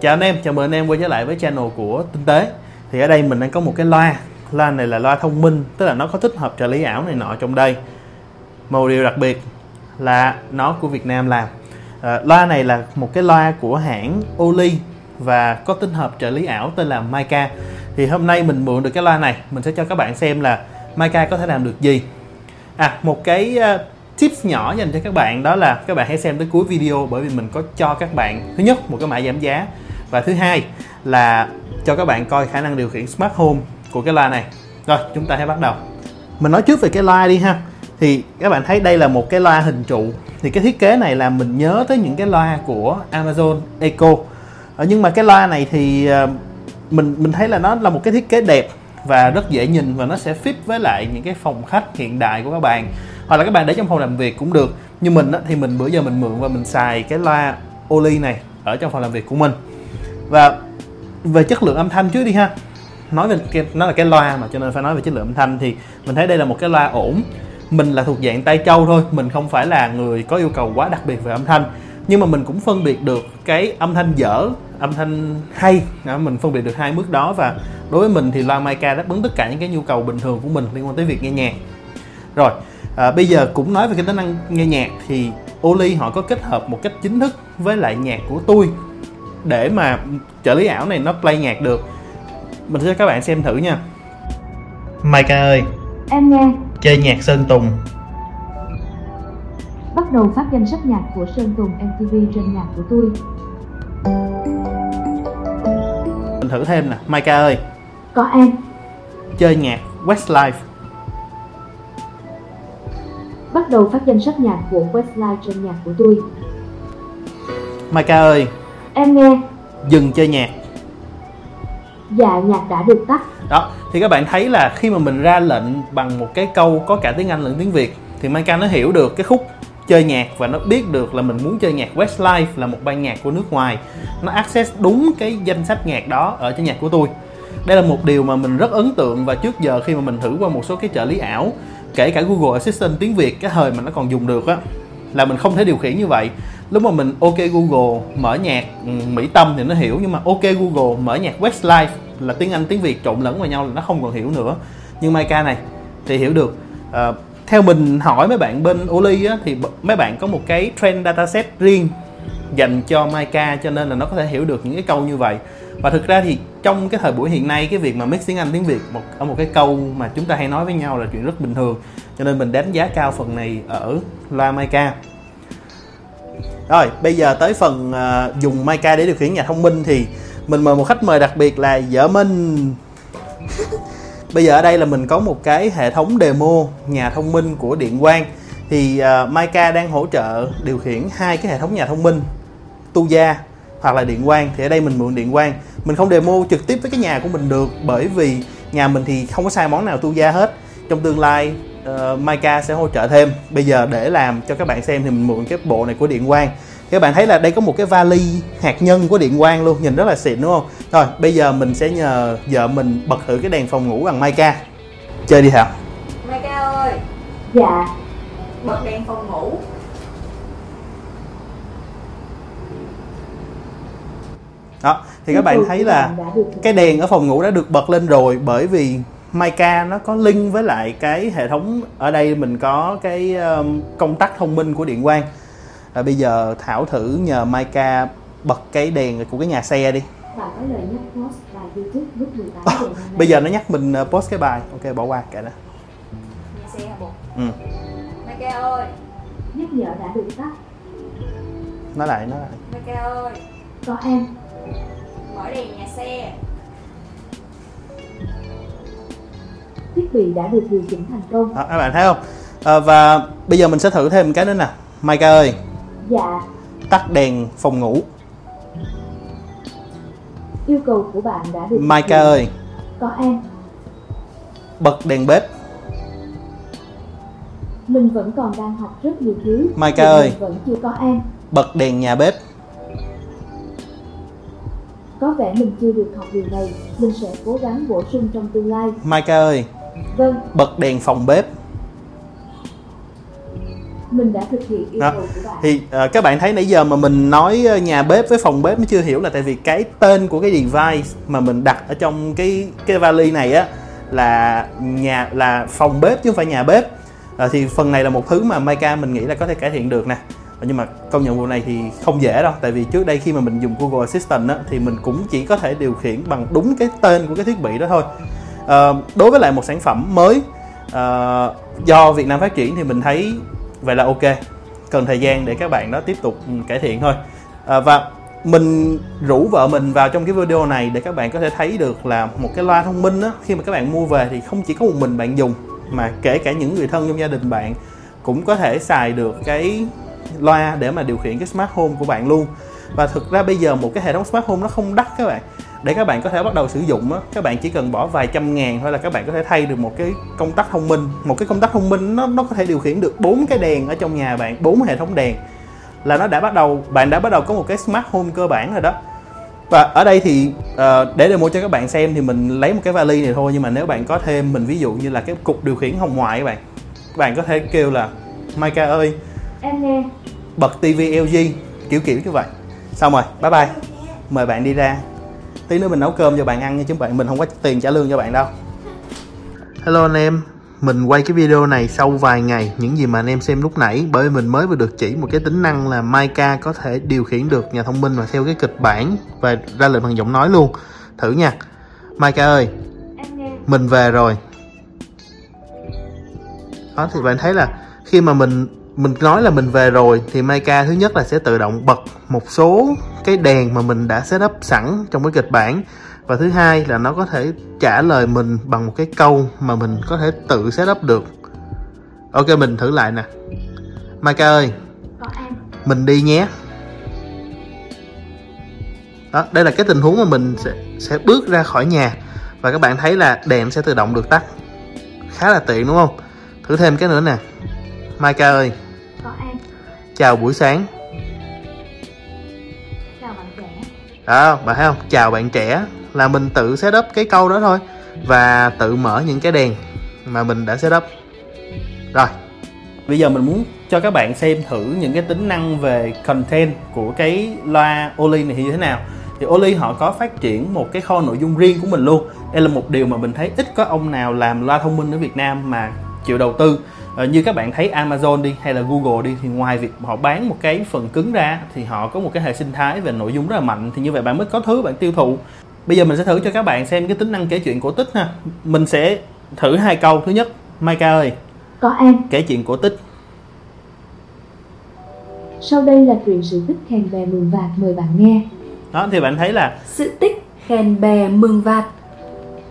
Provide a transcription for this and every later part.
Chào anh em, chào mừng anh em quay trở lại với channel của Tinh tế. Thì ở đây mình đang có một cái loa. Loa này là loa thông minh Tức là nó có tích hợp trợ lý ảo này nọ trong đây. Một điều đặc biệt là nó của Việt Nam làm. À, Loa này là một cái loa của hãng Oli Và có tích hợp trợ lý ảo tên là Mica Thì hôm nay mình mượn được cái loa này Mình sẽ cho các bạn xem là Mica có thể làm được gì. À một cái uh, tips nhỏ dành cho các bạn đó là các bạn hãy xem tới cuối video bởi vì mình có cho các bạn thứ nhất một cái mã giảm giá và thứ hai là cho các bạn coi khả năng điều khiển smart home của cái loa này. Rồi chúng ta hãy bắt đầu. Mình nói trước về cái loa đi ha. Thì các bạn thấy đây là một cái loa hình trụ. Thì cái thiết kế này là mình nhớ tới những cái loa của Amazon Echo. Ờ, nhưng mà cái loa này thì ờ, mình mình thấy là nó là một cái thiết kế đẹp và rất dễ nhìn và nó sẽ fit với lại những cái phòng khách hiện đại của các bạn hoặc là các bạn để trong phòng làm việc cũng được. Như mình á, thì mình bữa giờ mình mượn và mình xài cái loa Oli này ở trong phòng làm việc của mình. Và về chất lượng âm thanh trước đi ha. Nói về cái, nó là cái loa mà cho nên phải nói về chất lượng âm thanh thì mình thấy đây là một cái loa ổn. Mình là thuộc dạng tay trâu thôi mình không phải là người có yêu cầu quá đặc biệt về âm thanh. Nhưng mà mình cũng phân biệt được cái âm thanh dở âm thanh hay. Mình phân biệt được hai mức đó và đối với mình thì loa Mica đáp ứng tất cả những cái nhu cầu bình thường của mình liên quan tới việc nghe nhạc. Rồi à, bây giờ cũng nói về cái tính năng nghe nhạc thì Oli họ có kết hợp một cách chính thức với lại nhạc của tôi để mà trợ lý ảo này nó play nhạc được. Mình sẽ cho các bạn xem thử nha. Mica ơi. Em nghe. Chơi nhạc Sơn Tùng. Bắt đầu phát danh sách nhạc của Sơn Tùng MTV trên nhạc của tôi. Mình thử thêm nè. Mica ơi. Có em. Chơi nhạc Westlife Bắt đầu phát danh sách nhạc của Westlife trên nhạc của tôi. Mica ơi. Em nghe. Dừng chơi nhạc. Dạ nhạc đã được tắt. Đó thì các bạn thấy là khi mà mình ra lệnh bằng một cái câu có cả tiếng Anh lẫn tiếng Việt thì Mica nó hiểu được cái khúc chơi nhạc và nó biết được là mình muốn chơi nhạc Westlife là một ban nhạc của nước ngoài. Nó access đúng cái danh sách nhạc đó ở trên nhạc của tôi. Đây là một điều mà mình rất ấn tượng và trước giờ khi mà mình thử qua một số cái trợ lý ảo kể cả Google Assistant tiếng Việt cái thời mà nó còn dùng được á là mình không thể điều khiển như vậy. Lúc mà mình ok Google mở nhạc ừ, Mỹ Tâm thì nó hiểu nhưng mà ok Google mở nhạc Westlife là tiếng Anh tiếng Việt trộn lẫn vào nhau là nó không còn hiểu nữa. Nhưng Mica này thì hiểu được. À, theo mình hỏi mấy bạn bên Oli á, thì mấy bạn có một cái trend dataset riêng dành cho Mica cho nên là nó có thể hiểu được những cái câu như vậy và thực ra thì trong cái thời buổi hiện nay cái việc mà mix tiếng Anh tiếng Việt một ở một cái câu mà chúng ta hay nói với nhau là chuyện rất bình thường. Cho nên mình đánh giá cao phần này ở loa Mica rồi bây giờ tới phần uh, dùng Mica để điều khiển nhà thông minh thì mình mời một khách mời đặc biệt là vợ Minh. Bây giờ ở đây là mình có một cái hệ thống demo nhà thông minh của điện quang. Thì à, uh, Mica đang hỗ trợ điều khiển hai cái hệ thống nhà thông minh Tuya hoặc là điện quang thì ở đây mình mượn điện quang. Mình không demo trực tiếp với cái nhà của mình được bởi vì nhà mình thì không có sai món nào Tuya hết. Trong tương lai uh, Mica sẽ hỗ trợ thêm. Bây giờ để làm cho các bạn xem thì mình mượn cái bộ này của điện quang. Các bạn thấy là đây có một cái vali hạt nhân của điện quang luôn nhìn rất là xịn đúng không? Rồi bây giờ mình sẽ nhờ vợ mình bật thử cái đèn phòng ngủ bằng Mica chơi đi Thảo. Mica ơi. Dạ. Bật đèn phòng ngủ đó thì các bạn thấy là cái đèn ở phòng ngủ đã được bật lên rồi bởi vì Mica nó có link với lại cái hệ thống ở đây mình có cái um, công tắc thông minh của điện quang. Và bây giờ Thảo thử nhờ Mica bật cái đèn của cái nhà xe đi. Và có lời nhắc post bài youtube lúc 18 giờ oh, bây giờ nó nhắc mình uh, post cái bài. Ok bỏ qua kệ đó nhà xe hả bột ừ. Mica ơi. Nhắc nhở đã được tắt. Nói lại nói lại. Mica ơi. Có em mở đèn nhà xe. Thiết bị đã được điều chỉnh thành công. Đó, các bạn thấy không? À, và bây giờ mình sẽ thử thêm một cái nữa nè. Mica ơi. Dạ. Tắt đèn phòng ngủ. Yêu cầu của bạn đã được Mica ơi. Có em. Bật đèn bếp. Mình vẫn còn đang học rất nhiều thứ Mica Thì ơi. Vẫn chưa có em. Bật đèn nhà bếp vẻ mình chưa được học điều này Mình sẽ cố gắng bổ sung trong tương lai. Mica ơi Vâng. bật đèn phòng bếp. Mình đã thực hiện yêu cầu của bạn. thì ờ, các bạn thấy nãy giờ mà mình nói ờ, nhà bếp với phòng bếp mới chưa hiểu là tại vì cái tên của cái device mà mình đặt ở trong cái cái vali này á là nhà là phòng bếp chứ không phải nhà bếp. Ờ, thì phần này là một thứ mà Mica mình nghĩ là có thể cải thiện được nè Ờ, nhưng mà công nhận vụ này thì không dễ đâu. Tại vì trước đây khi mà mình dùng Google Assistant á, thì mình cũng chỉ có thể điều khiển bằng đúng cái tên của cái thiết bị đó thôi. À, đối với lại một sản phẩm mới à, do Việt Nam phát triển thì mình thấy vậy là ok. Cần thời gian để các bạn đó tiếp tục ừ, cải thiện thôi. À, và mình rủ vợ mình vào trong cái video này để các bạn có thể thấy được là một cái loa thông minh á khi mà các bạn mua về thì không chỉ có một mình bạn dùng mà kể cả những người thân trong gia đình bạn cũng có thể xài được cái loa để mà điều khiển cái smart home của bạn luôn. Và thực ra bây giờ một cái hệ thống smart home nó không đắt các bạn. Để các bạn có thể bắt đầu sử dụng á các bạn chỉ cần bỏ vài trăm ngàn thôi là các bạn có thể thay được một cái công tắc thông minh. Một cái công tắc thông minh nó nó có thể điều khiển được bốn cái đèn ở trong nhà bạn bốn hệ thống đèn. Là nó đã bắt đầu bạn đã bắt đầu có một cái smart home cơ bản rồi đó. Và ở đây thì uh, để demo cho các bạn xem thì mình lấy một cái vali này thôi. Nhưng mà nếu bạn có thêm mình ví dụ như là cái cục điều khiển hồng ngoại các bạn các bạn có thể kêu là Maika ơi Em nghe. bật tivi LG kiểu kiểu như vậy. Xong rồi bye bye. Mời bạn đi ra. Tí nữa mình nấu cơm cho bạn ăn nha chứ bạn mình không có tiền trả lương cho bạn đâu. Hello anh em mình quay cái video này sau vài ngày. Những gì mà anh em xem lúc nãy bởi vì mình mới vừa được chỉ một cái tính năng là Mica có thể điều khiển được nhà thông minh mà theo cái kịch bản và ra lệnh bằng giọng nói luôn. Thử nha. Mica ơi Em nghe. mình về rồi. Đó thì bạn thấy là khi mà mình mình nói là mình về rồi thì Mica thứ nhất là sẽ tự động bật một số cái đèn mà mình đã setup sẵn trong cái kịch bản. Và thứ hai là nó có thể trả lời mình bằng một cái câu mà mình có thể tự setup được. Ok mình thử lại nè. Mica ơi mình đi nhé. Đó đây là cái tình huống mà mình sẽ sẽ bước ra khỏi nhà. Và các bạn thấy là đèn sẽ tự động được tắt. Khá là tiện đúng không? Thử thêm cái nữa nè. Maika ơi. Chào buổi sáng. Chào bạn trẻ. đó bạn thấy không? Chào bạn trẻ. Là mình tự setup cái câu đó thôi. Và tự mở những cái đèn mà mình đã setup. Rồi. Bây giờ mình muốn cho các bạn xem thử những cái tính năng về content của cái loa Oli này như thế nào. Thì Oli họ có phát triển một cái kho nội dung riêng của mình luôn. Đây là một điều mà mình thấy ít có ông nào làm loa thông minh ở Việt Nam mà chịu đầu tư như các bạn thấy Amazon đi hay là Google đi thì ngoài việc họ bán một cái phần cứng ra thì họ có một cái hệ sinh thái về nội dung rất là mạnh thì như vậy bạn mới có thứ bạn tiêu thụ. Bây giờ mình sẽ thử cho các bạn xem cái tính năng kể chuyện cổ tích ha. Mình sẽ thử hai câu. Thứ nhất Maika ơi. Có em. kể chuyện cổ tích. Sau đây là truyện sự tích khen bè mường vạt mời bạn nghe. đó thì bạn thấy là Sự tích khen bè mường vạt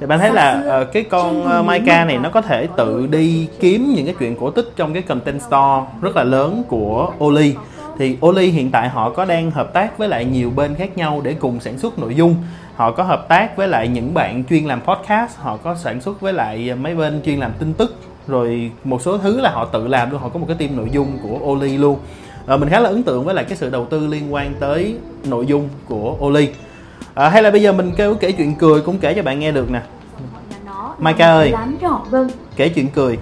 thì bạn thấy là ờ, cái con uh, vùng Maika này nó có thể tự đi kiếm những cái chuyện cổ tích trong cái content store rất là lớn của Oli. Thì Oli hiện tại họ có đang hợp tác với lại nhiều bên khác nhau để cùng sản xuất nội dung. Họ có hợp tác với lại những bạn chuyên làm podcast họ có sản xuất với lại mấy bên chuyên làm tin tức. Rồi một số thứ là họ tự làm luôn họ có một cái team nội dung của Oli luôn. Ờ, mình khá là ấn tượng với lại cái sự đầu tư liên quan tới nội dung của Oli Ờ, hay là bây giờ mình kêu kể chuyện cười cũng kể cho bạn nghe được nè nó Maika ơi Lắm trọn vâng. kể chuyện cười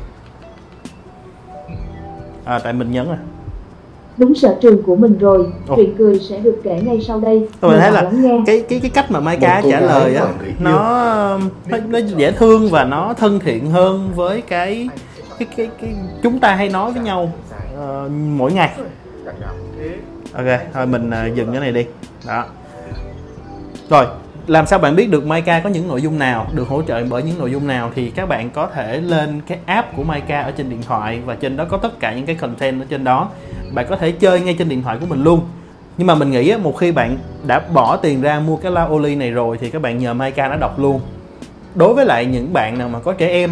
à tại mình nhấn à Đúng sở trường của mình rồi. Ồ. Truyện cười sẽ được kể ngay sau đây. tôi Mời thấy là nghe. cái cái cái cách mà Một cô trả lời á nó, nó nó dễ thương và nó thân thiện hơn với cái cái cái, cái chúng ta hay nói với nhau ờ, mỗi ngày ok thôi mình ờ, dừng cái này đi đó rồi, làm sao bạn biết được Maika có những nội dung nào, được hỗ trợ bởi những nội dung nào thì các bạn có thể lên cái app của Maika ở trên điện thoại và trên đó có tất cả những cái content ở trên đó. Bạn có thể chơi ngay trên điện thoại của mình luôn. Nhưng mà mình nghĩ một khi bạn đã bỏ tiền ra mua cái Laoli này rồi thì các bạn nhờ Maika nó đọc luôn. Đối với lại những bạn nào mà có trẻ em,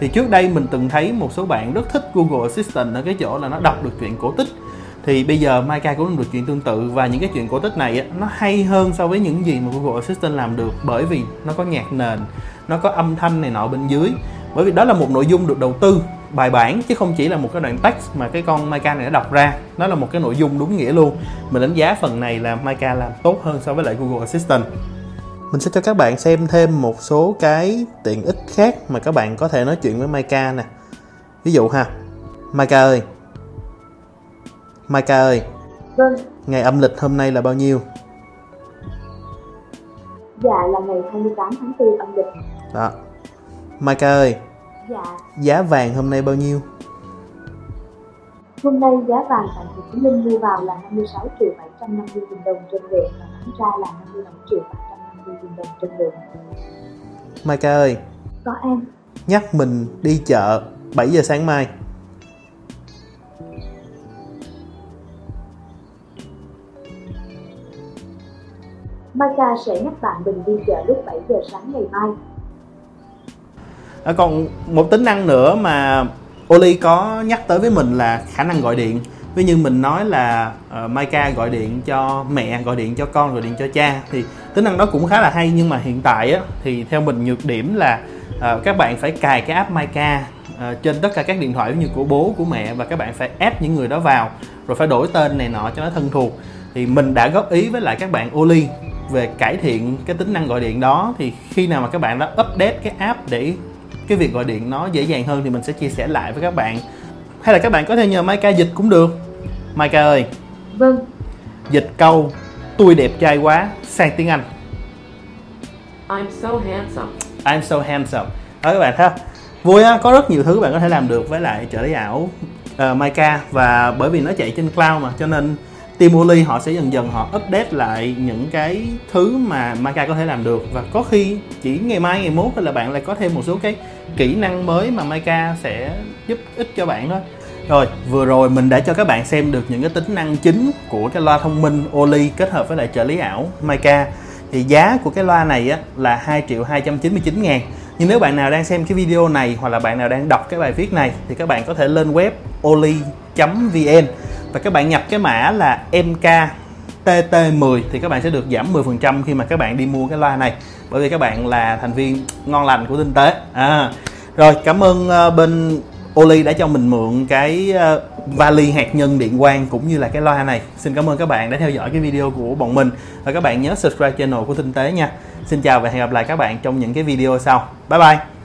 thì trước đây mình từng thấy một số bạn rất thích Google Assistant ở cái chỗ là nó đọc được chuyện cổ tích thì bây giờ Maika cũng làm được chuyện tương tự và những cái chuyện cổ tích này á, nó hay hơn so với những gì mà Google Assistant làm được bởi vì nó có nhạc nền nó có âm thanh này nọ bên dưới. Bởi vì đó là một nội dung được đầu tư bài bản chứ không chỉ là một cái đoạn text mà cái con Maika này đã đọc ra. Nó là một cái nội dung đúng nghĩa luôn. Mình đánh giá phần này là Maika làm tốt hơn so với lại Google Assistant. Mình sẽ cho các bạn xem thêm một số cái tiện ích khác mà các bạn có thể nói chuyện với Maika nè. Ví dụ ha. Maika ơi Mai Ca ơi, Vâng, ngày âm lịch hôm nay là bao nhiêu? dạ là ngày 28 tháng 4 âm lịch. Đó. Mai Ca ơi, Dạ, giá vàng hôm nay bao nhiêu? hôm nay giá vàng tại Hồ Chí Minh mua vào là 56 triệu 750 nghìn đồng trên lượng và bán ra là 57 triệu 850 nghìn đồng trên lượng. Mai Ca ơi, Có em, nhắc mình đi chợ 7 giờ sáng mai. Mai Ca sẽ nhắc bạn mình đi chợ lúc 7 giờ sáng ngày mai. À, còn một tính năng nữa mà Oli có nhắc tới với mình là khả năng gọi điện. Ví như mình nói là ờ, uh, Maika gọi điện cho mẹ gọi điện cho con gọi điện cho cha. Thì tính năng đó cũng khá là hay nhưng mà hiện tại á, thì theo mình nhược điểm là uh, các bạn phải cài cái app Maika uh, ờ, trên tất cả các điện thoại như của bố của mẹ và các bạn phải ép những người đó vào rồi phải đổi tên này nọ cho nó thân thuộc. Thì mình đã góp ý với lại các bạn Oli về cải thiện cái tính năng gọi điện đó thì khi nào mà các bạn đã update cái app để cái việc gọi điện nó dễ dàng hơn thì mình sẽ chia sẻ lại với các bạn. Hay là các bạn có thể nhờ Maika dịch cũng được. Maika ơi. Vâng, dịch câu tôi đẹp trai quá sang tiếng Anh. I'm so handsome. I'm so handsome. Đó các bạn thấy không? vui á có rất nhiều thứ bạn có thể làm được với lại trợ lý ảo uh, Maika. Và bởi vì nó chạy trên cloud mà cho nên team Oli họ sẽ dần dần họ update lại những cái thứ mà Maka có thể làm được. Và có khi chỉ ngày mai ngày mốt là bạn lại có thêm một số cái kỹ năng mới mà Maka sẽ giúp ích cho bạn thôi. Rồi vừa rồi mình đã cho các bạn xem được những cái tính năng chính của cái loa thông minh Oli kết hợp với lại trợ lý ảo Mica. thì giá của cái loa này á, là 2 triệu 299 ngàn. Nhưng nếu bạn nào đang xem cái video này hoặc là bạn nào đang đọc cái bài viết này thì các bạn có thể lên web oli.vn và các bạn nhập cái mã là MKTT10 thì các bạn sẽ được giảm 10% khi mà các bạn đi mua cái loa này. Bởi vì các bạn là thành viên ngon lành của tinh tế. À, rồi cảm ơn uh, bên Oli đã cho mình mượn cái uh, vali hạt nhân điện quang cũng như là cái loa này. Xin cảm ơn các bạn đã theo dõi cái video của bọn mình. Và các bạn nhớ subscribe channel của tinh tế nha. Xin chào và hẹn gặp lại các bạn trong những cái video sau. Bye bye!